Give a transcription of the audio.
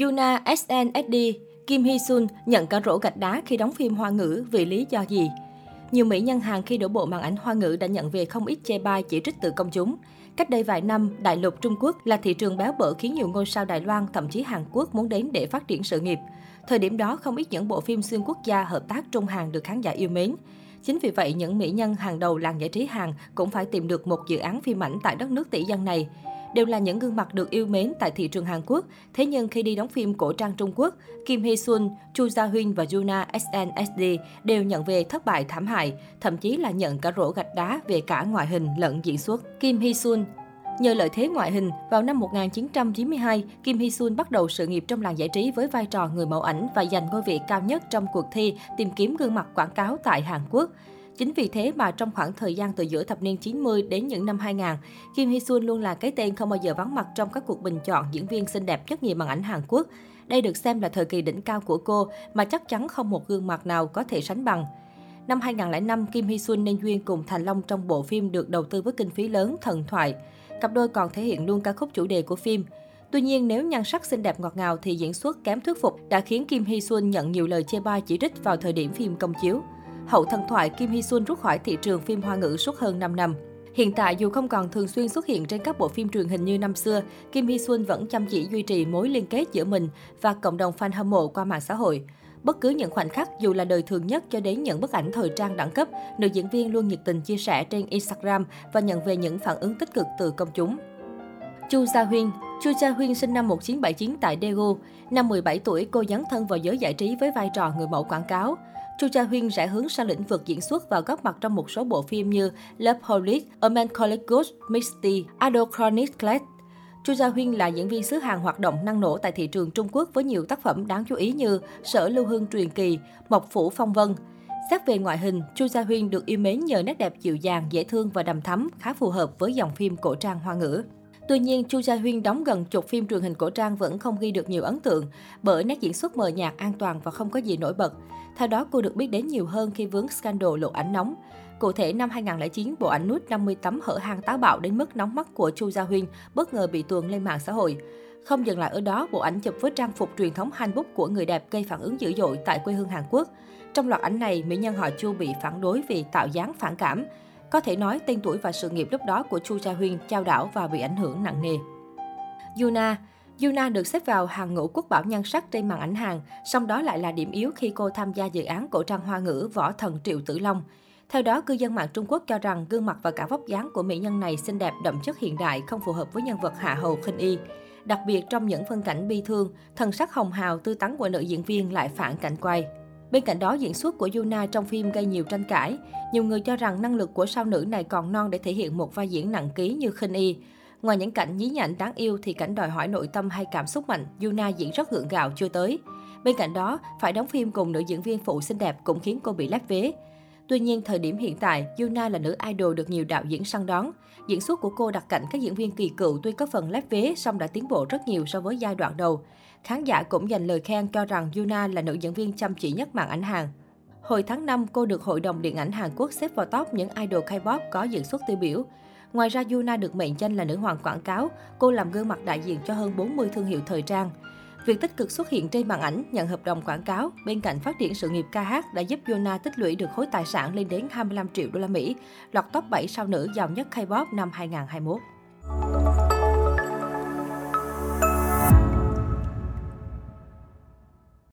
Yuna SNSD, Kim Hee Sun nhận cả rổ gạch đá khi đóng phim Hoa ngữ vì lý do gì? Nhiều mỹ nhân Hàn khi đổ bộ màn ảnh Hoa ngữ đã nhận về không ít chê bai chỉ trích từ công chúng. Cách đây vài năm, đại lục Trung Quốc là thị trường béo bở khiến nhiều ngôi sao Đài Loan, thậm chí Hàn Quốc muốn đến để phát triển sự nghiệp. Thời điểm đó, không ít những bộ phim xuyên quốc gia hợp tác Trung Hàn được khán giả yêu mến. Chính vì vậy, những mỹ nhân hàng đầu làng giải trí Hàn cũng phải tìm được một dự án phim ảnh tại đất nước tỷ dân này đều là những gương mặt được yêu mến tại thị trường Hàn Quốc. Thế nhưng khi đi đóng phim cổ trang Trung Quốc, Kim Hee Sun, Chu Gia Huynh và Yuna SNSD đều nhận về thất bại thảm hại, thậm chí là nhận cả rổ gạch đá về cả ngoại hình lẫn diễn xuất. Kim Hee Sun Nhờ lợi thế ngoại hình, vào năm 1992, Kim Hee Sun bắt đầu sự nghiệp trong làng giải trí với vai trò người mẫu ảnh và giành ngôi vị cao nhất trong cuộc thi tìm kiếm gương mặt quảng cáo tại Hàn Quốc. Chính vì thế mà trong khoảng thời gian từ giữa thập niên 90 đến những năm 2000, Kim Hee Sun luôn là cái tên không bao giờ vắng mặt trong các cuộc bình chọn diễn viên xinh đẹp nhất nhì màn ảnh Hàn Quốc. Đây được xem là thời kỳ đỉnh cao của cô mà chắc chắn không một gương mặt nào có thể sánh bằng. Năm 2005, Kim Hee Sun nên duyên cùng Thành Long trong bộ phim được đầu tư với kinh phí lớn Thần Thoại. Cặp đôi còn thể hiện luôn ca khúc chủ đề của phim. Tuy nhiên, nếu nhan sắc xinh đẹp ngọt ngào thì diễn xuất kém thuyết phục đã khiến Kim Hee Sun nhận nhiều lời chê bai chỉ trích vào thời điểm phim công chiếu. Hậu thần thoại Kim Hee Sun rút khỏi thị trường phim hoa ngữ suốt hơn 5 năm. Hiện tại dù không còn thường xuyên xuất hiện trên các bộ phim truyền hình như năm xưa, Kim Hee Sun vẫn chăm chỉ duy trì mối liên kết giữa mình và cộng đồng fan hâm mộ qua mạng xã hội. Bất cứ những khoảnh khắc dù là đời thường nhất cho đến những bức ảnh thời trang đẳng cấp, nữ diễn viên luôn nhiệt tình chia sẻ trên Instagram và nhận về những phản ứng tích cực từ công chúng. Chu Gia Huyên Chu Gia Huyên sinh năm 1979 tại Daegu. Năm 17 tuổi, cô dấn thân vào giới giải trí với vai trò người mẫu quảng cáo. Chu Gia Huyên rẽ hướng sang lĩnh vực diễn xuất và góp mặt trong một số bộ phim như Love Holic, A Man Called Ghost, Misty, Adult Chronicles. Chu Gia Huyên là diễn viên xứ Hàn hoạt động năng nổ tại thị trường Trung Quốc với nhiều tác phẩm đáng chú ý như Sở Lưu Hương Truyền Kỳ, Mộc Phủ Phong Vân. Xét về ngoại hình, Chu Gia Huyên được yêu mến nhờ nét đẹp dịu dàng, dễ thương và đầm thắm, khá phù hợp với dòng phim cổ trang hoa ngữ. Tuy nhiên, Chu Gia Huyên đóng gần chục phim truyền hình cổ trang vẫn không ghi được nhiều ấn tượng bởi nét diễn xuất mờ nhạt, an toàn và không có gì nổi bật. Theo đó, cô được biết đến nhiều hơn khi vướng scandal lộ ảnh nóng. Cụ thể, năm 2009, bộ ảnh nút 50 tấm hở hang táo bạo đến mức nóng mắt của Chu Gia Huyên bất ngờ bị tuồn lên mạng xã hội. Không dừng lại ở đó, bộ ảnh chụp với trang phục truyền thống hanbok của người đẹp gây phản ứng dữ dội tại quê hương Hàn Quốc. Trong loạt ảnh này, mỹ nhân họ Chu bị phản đối vì tạo dáng phản cảm. Có thể nói, tên tuổi và sự nghiệp lúc đó của Chu Gia Huyên trao đảo và bị ảnh hưởng nặng nề. Yuna Yuna được xếp vào hàng ngũ quốc bảo nhan sắc trên màn ảnh hàng, song đó lại là điểm yếu khi cô tham gia dự án cổ trang hoa ngữ Võ Thần Triệu Tử Long. Theo đó, cư dân mạng Trung Quốc cho rằng gương mặt và cả vóc dáng của mỹ nhân này xinh đẹp đậm chất hiện đại, không phù hợp với nhân vật hạ hầu khinh y. Đặc biệt trong những phân cảnh bi thương, thần sắc hồng hào tươi tắn của nữ diễn viên lại phản cảnh quay. Bên cạnh đó, diễn xuất của Yuna trong phim gây nhiều tranh cãi. Nhiều người cho rằng năng lực của sao nữ này còn non để thể hiện một vai diễn nặng ký như khinh y. Ngoài những cảnh nhí nhảnh đáng yêu thì cảnh đòi hỏi nội tâm hay cảm xúc mạnh, Yuna diễn rất gượng gạo chưa tới. Bên cạnh đó, phải đóng phim cùng nữ diễn viên phụ xinh đẹp cũng khiến cô bị lép vế. Tuy nhiên, thời điểm hiện tại, Yuna là nữ idol được nhiều đạo diễn săn đón. Diễn xuất của cô đặt cạnh các diễn viên kỳ cựu tuy có phần lép vế, song đã tiến bộ rất nhiều so với giai đoạn đầu. Khán giả cũng dành lời khen cho rằng Yuna là nữ diễn viên chăm chỉ nhất màn ảnh hàng. Hồi tháng 5, cô được Hội đồng Điện ảnh Hàn Quốc xếp vào top những idol K-pop có diễn xuất tiêu biểu. Ngoài ra, Yuna được mệnh danh là nữ hoàng quảng cáo. Cô làm gương mặt đại diện cho hơn 40 thương hiệu thời trang. Việc tích cực xuất hiện trên màn ảnh, nhận hợp đồng quảng cáo, bên cạnh phát triển sự nghiệp ca hát đã giúp Yona tích lũy được khối tài sản lên đến 25 triệu đô la Mỹ, lọt top 7 sao nữ giàu nhất K-pop năm 2021.